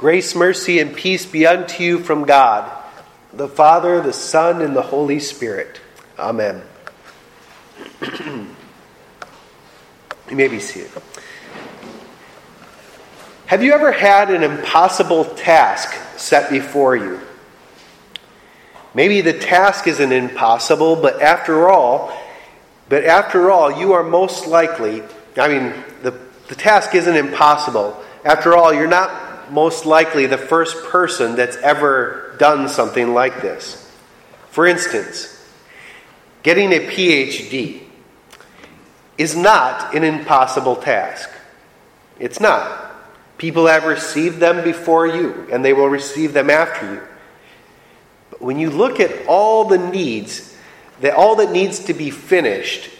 Grace, mercy, and peace be unto you from God, the Father, the Son, and the Holy Spirit. Amen. you may be seated. Have you ever had an impossible task set before you? Maybe the task isn't impossible, but after all, but after all, you are most likely, I mean, the, the task isn't impossible. After all, you're not most likely the first person that's ever done something like this. For instance, getting a PhD is not an impossible task. It's not. People have received them before you, and they will receive them after you. But when you look at all the needs, that all that needs to be finished,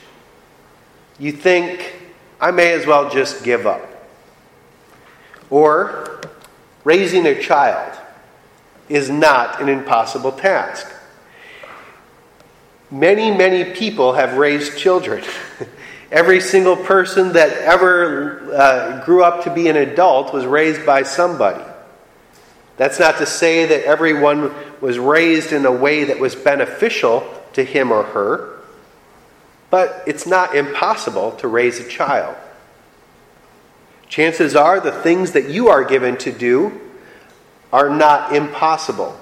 you think, I may as well just give up. Or Raising a child is not an impossible task. Many, many people have raised children. Every single person that ever uh, grew up to be an adult was raised by somebody. That's not to say that everyone was raised in a way that was beneficial to him or her, but it's not impossible to raise a child. Chances are the things that you are given to do are not impossible,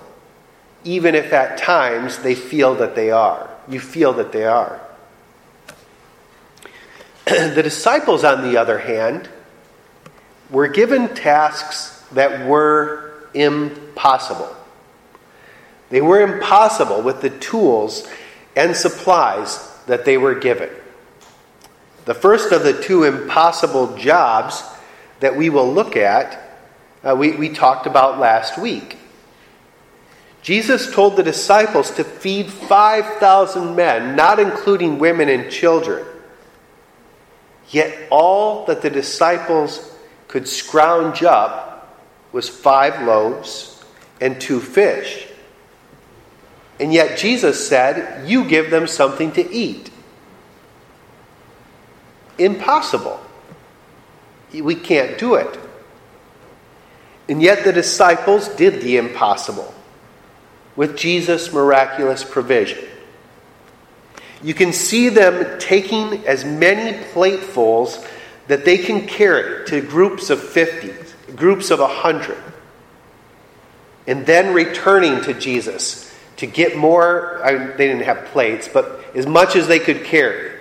even if at times they feel that they are. You feel that they are. the disciples, on the other hand, were given tasks that were impossible. They were impossible with the tools and supplies that they were given. The first of the two impossible jobs that we will look at, uh, we, we talked about last week. Jesus told the disciples to feed 5,000 men, not including women and children. Yet all that the disciples could scrounge up was five loaves and two fish. And yet Jesus said, You give them something to eat. Impossible. We can't do it. And yet the disciples did the impossible with Jesus' miraculous provision. You can see them taking as many platefuls that they can carry to groups of 50, groups of 100, and then returning to Jesus to get more. they didn't have plates, but as much as they could carry.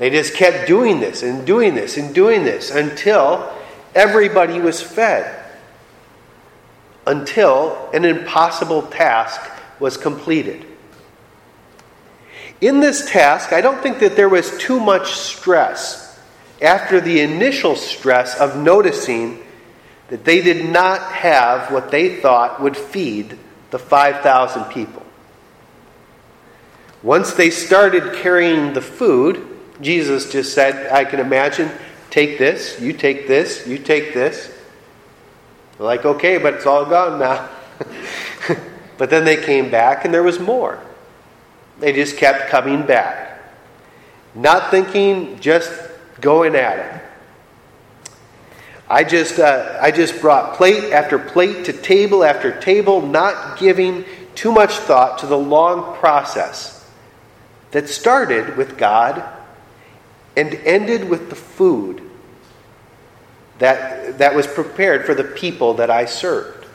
They just kept doing this and doing this and doing this until everybody was fed. Until an impossible task was completed. In this task, I don't think that there was too much stress after the initial stress of noticing that they did not have what they thought would feed the 5,000 people. Once they started carrying the food, Jesus just said, I can imagine, take this, you take this, you take this. Like, okay, but it's all gone now. but then they came back and there was more. They just kept coming back. Not thinking, just going at it. I just, uh, I just brought plate after plate to table after table, not giving too much thought to the long process that started with God and ended with the food that, that was prepared for the people that I served.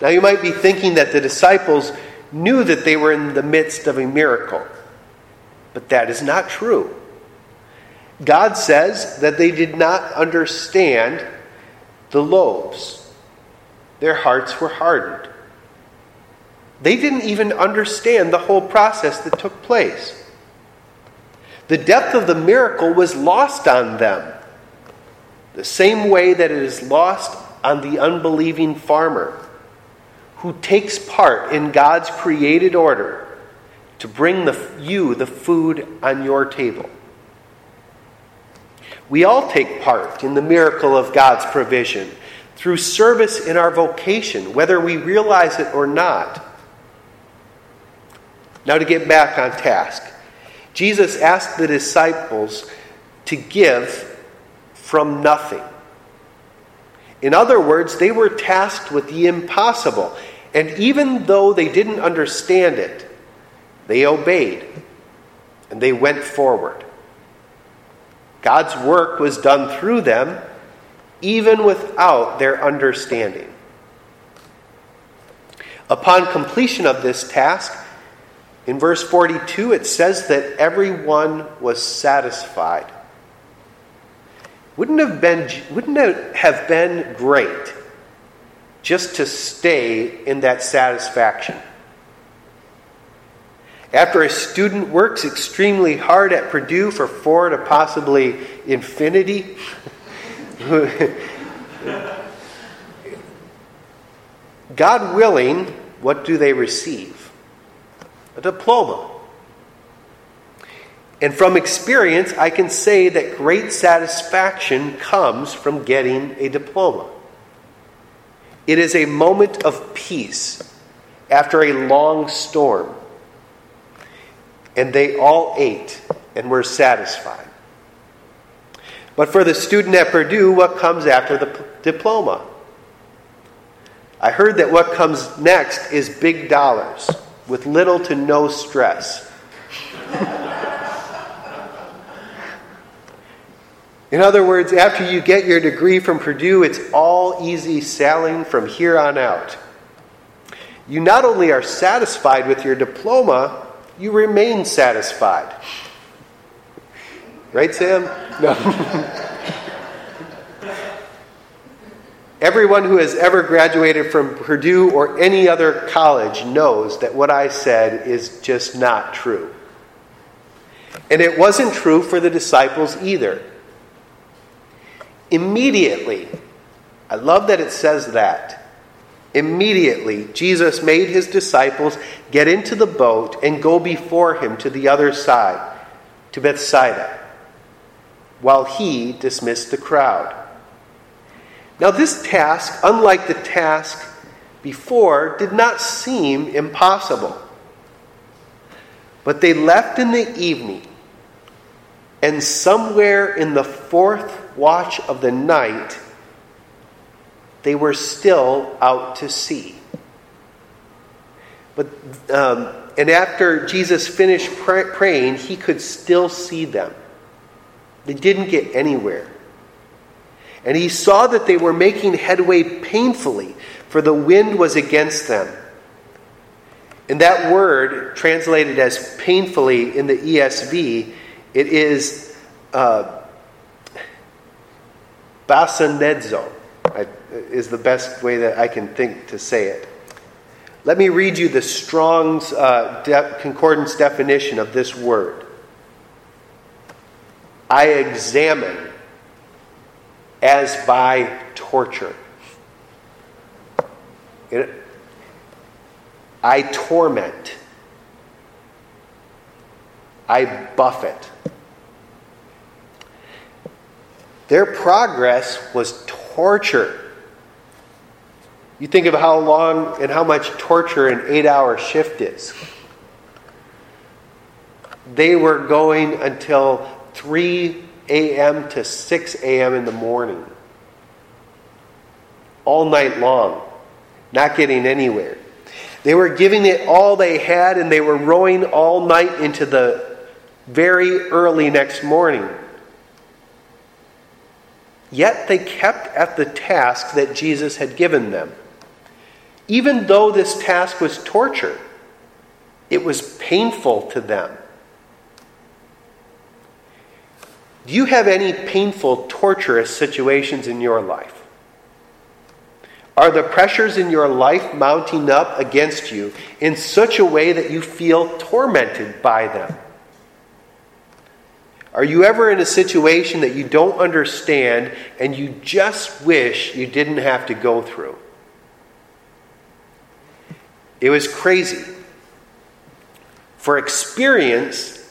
Now, you might be thinking that the disciples knew that they were in the midst of a miracle, but that is not true. God says that they did not understand the loaves, their hearts were hardened. They didn't even understand the whole process that took place. The depth of the miracle was lost on them, the same way that it is lost on the unbelieving farmer who takes part in God's created order to bring the, you the food on your table. We all take part in the miracle of God's provision through service in our vocation, whether we realize it or not. Now, to get back on task. Jesus asked the disciples to give from nothing. In other words, they were tasked with the impossible. And even though they didn't understand it, they obeyed and they went forward. God's work was done through them, even without their understanding. Upon completion of this task, in verse 42, it says that everyone was satisfied. Wouldn't have been, wouldn't it have been great just to stay in that satisfaction? After a student works extremely hard at Purdue for four to possibly infinity, God willing, what do they receive? A diploma. And from experience, I can say that great satisfaction comes from getting a diploma. It is a moment of peace after a long storm. And they all ate and were satisfied. But for the student at Purdue, what comes after the p- diploma? I heard that what comes next is big dollars with little to no stress. In other words, after you get your degree from Purdue, it's all easy sailing from here on out. You not only are satisfied with your diploma, you remain satisfied. Right, Sam? No. Everyone who has ever graduated from Purdue or any other college knows that what I said is just not true. And it wasn't true for the disciples either. Immediately, I love that it says that. Immediately, Jesus made his disciples get into the boat and go before him to the other side, to Bethsaida, while he dismissed the crowd. Now, this task, unlike the task before, did not seem impossible. But they left in the evening, and somewhere in the fourth watch of the night, they were still out to sea. But, um, and after Jesus finished pray- praying, he could still see them. They didn't get anywhere. And he saw that they were making headway painfully, for the wind was against them. And that word, translated as painfully in the ESV, it is uh, basanedzo, is the best way that I can think to say it. Let me read you the Strong's uh, de- Concordance definition of this word. I examine as by torture. I torment. I buffet. Their progress was torture. You think of how long and how much torture an eight hour shift is. They were going until 3 a.m. to 6 a.m. in the morning. All night long, not getting anywhere. They were giving it all they had and they were rowing all night into the very early next morning. Yet they kept at the task that Jesus had given them. Even though this task was torture, it was painful to them. Do you have any painful, torturous situations in your life? Are the pressures in your life mounting up against you in such a way that you feel tormented by them? Are you ever in a situation that you don't understand and you just wish you didn't have to go through? It was crazy. For experience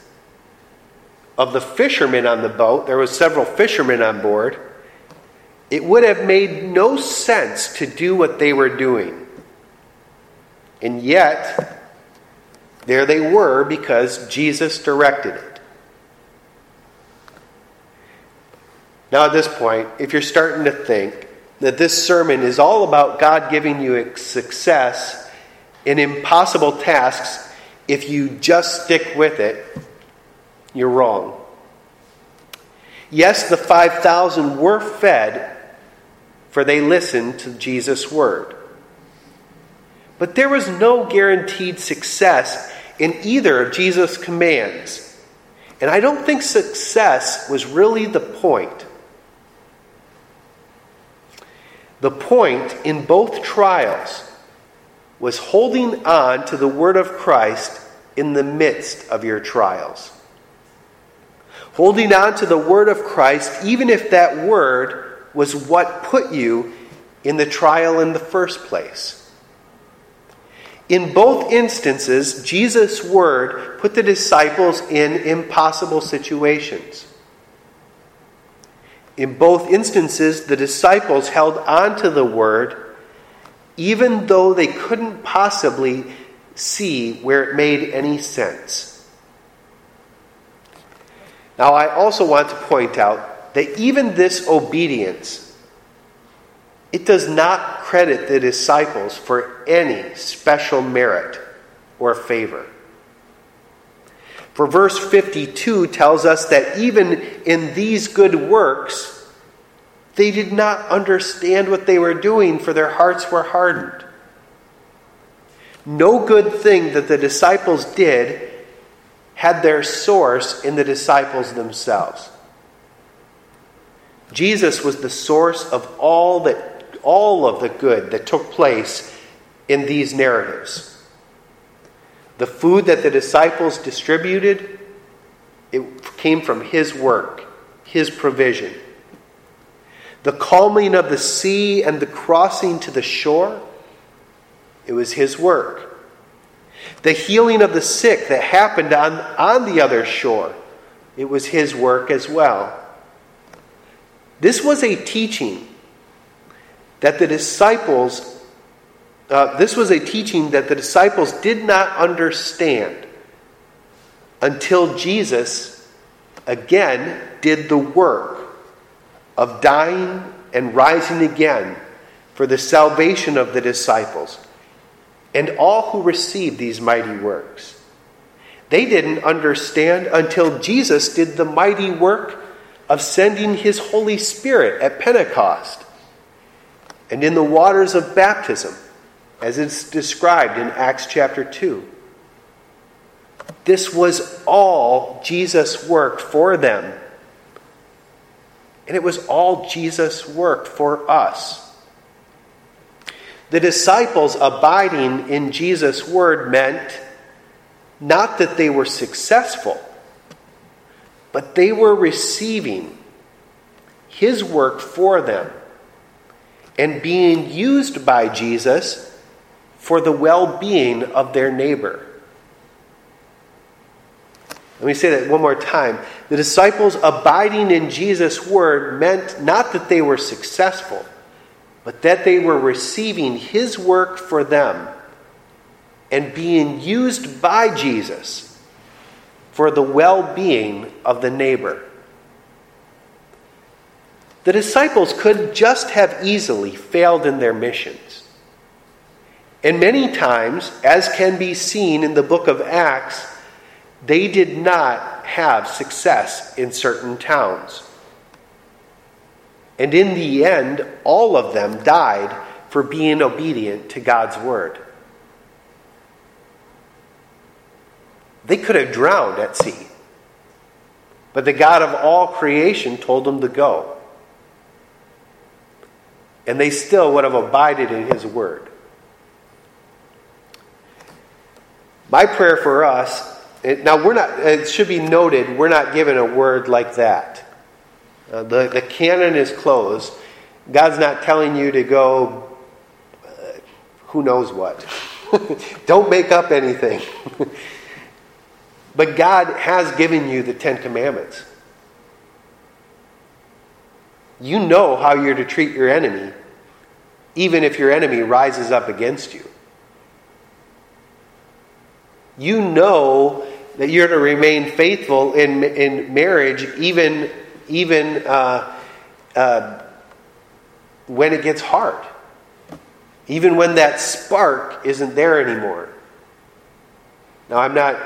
of the fishermen on the boat, there was several fishermen on board. It would have made no sense to do what they were doing. And yet, there they were because Jesus directed it. Now, at this point, if you're starting to think, that this sermon is all about God giving you success in impossible tasks if you just stick with it, you're wrong. Yes, the 5,000 were fed, for they listened to Jesus' word. But there was no guaranteed success in either of Jesus' commands. And I don't think success was really the point. The point in both trials was holding on to the word of Christ in the midst of your trials. Holding on to the word of Christ, even if that word was what put you in the trial in the first place. In both instances, Jesus' word put the disciples in impossible situations. In both instances, the disciples held on to the word even though they couldn't possibly see where it made any sense. Now, I also want to point out that even this obedience, it does not credit the disciples for any special merit or favor. For verse 52 tells us that even in these good works, they did not understand what they were doing, for their hearts were hardened. No good thing that the disciples did had their source in the disciples themselves. Jesus was the source of all that all of the good that took place in these narratives. The food that the disciples distributed, it came from his work, his provision. The calming of the sea and the crossing to the shore, it was his work. The healing of the sick that happened on, on the other shore, it was his work as well. This was a teaching that the disciples, uh, this was a teaching that the disciples did not understand until Jesus again did the work of dying and rising again for the salvation of the disciples and all who received these mighty works. They didn't understand until Jesus did the mighty work of sending his Holy Spirit at Pentecost and in the waters of baptism, as it's described in Acts chapter 2. This was all Jesus' work for them. And it was all Jesus' work for us. The disciples abiding in Jesus' word meant not that they were successful, but they were receiving his work for them and being used by Jesus for the well being of their neighbor. Let me say that one more time. The disciples abiding in Jesus' word meant not that they were successful but that they were receiving his work for them and being used by Jesus for the well being of the neighbor. The disciples could just have easily failed in their missions. And many times, as can be seen in the book of Acts, they did not have success in certain towns. And in the end, all of them died for being obedient to God's word. They could have drowned at sea, but the God of all creation told them to go. And they still would have abided in his word. My prayer for us, now we're not, it should be noted, we're not given a word like that. Uh, the, the canon is closed. God's not telling you to go, uh, who knows what. Don't make up anything. but God has given you the Ten Commandments. You know how you're to treat your enemy, even if your enemy rises up against you. You know that you're to remain faithful in, in marriage, even even uh, uh, when it gets hard, even when that spark isn't there anymore. Now, I'm not,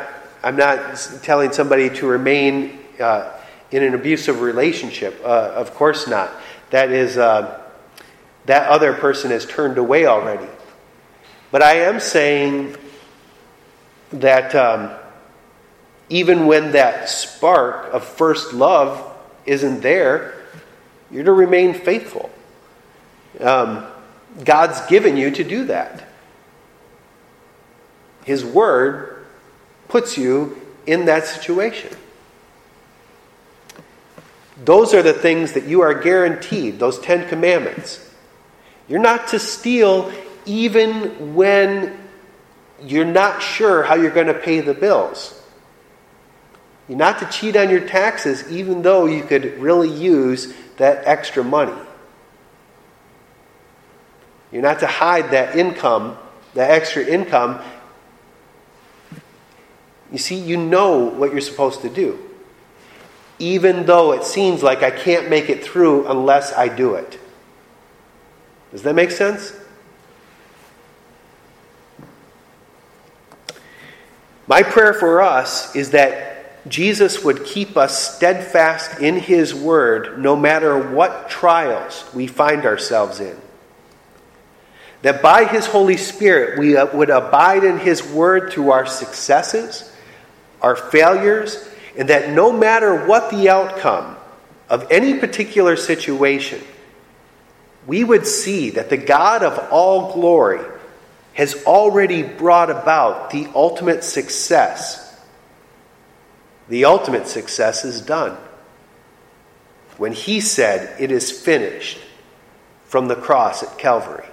I'm not telling somebody to remain uh, in an abusive relationship. Uh, of course not. That is, uh, that other person has turned away already. But I am saying that um, even when that spark of first love isn't there, you're to remain faithful. Um, God's given you to do that. His word puts you in that situation. Those are the things that you are guaranteed, those Ten Commandments. You're not to steal even when you're not sure how you're going to pay the bills. You're not to cheat on your taxes even though you could really use that extra money. You're not to hide that income, that extra income. You see, you know what you're supposed to do. Even though it seems like I can't make it through unless I do it. Does that make sense? My prayer for us is that Jesus would keep us steadfast in His Word no matter what trials we find ourselves in. That by His Holy Spirit we uh, would abide in His Word through our successes, our failures, and that no matter what the outcome of any particular situation, we would see that the God of all glory has already brought about the ultimate success the ultimate success is done. When he said, It is finished, from the cross at Calvary.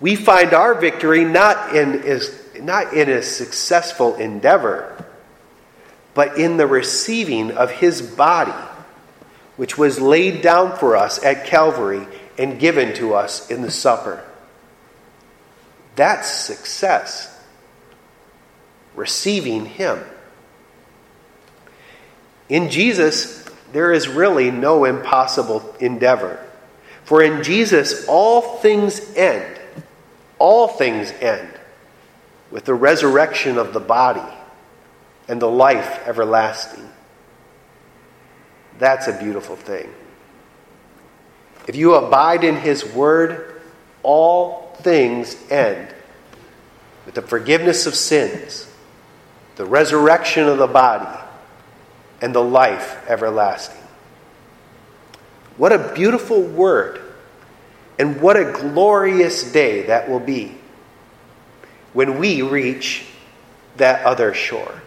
We find our victory not in, is, not in a successful endeavor, but in the receiving of his body, which was laid down for us at Calvary and given to us in the supper. That's success. Receiving him. In Jesus, there is really no impossible endeavor. For in Jesus, all things end. All things end with the resurrection of the body and the life everlasting. That's a beautiful thing. If you abide in His Word, all things end with the forgiveness of sins, the resurrection of the body, and the life everlasting. What a beautiful word, and what a glorious day that will be when we reach that other shore.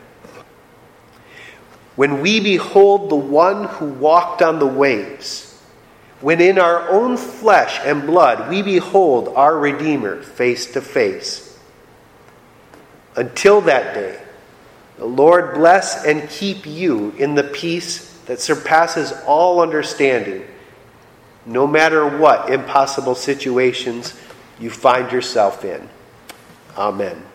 When we behold the one who walked on the waves, when in our own flesh and blood we behold our Redeemer face to face. Until that day, the Lord bless and keep you in the peace that surpasses all understanding, no matter what impossible situations you find yourself in. Amen.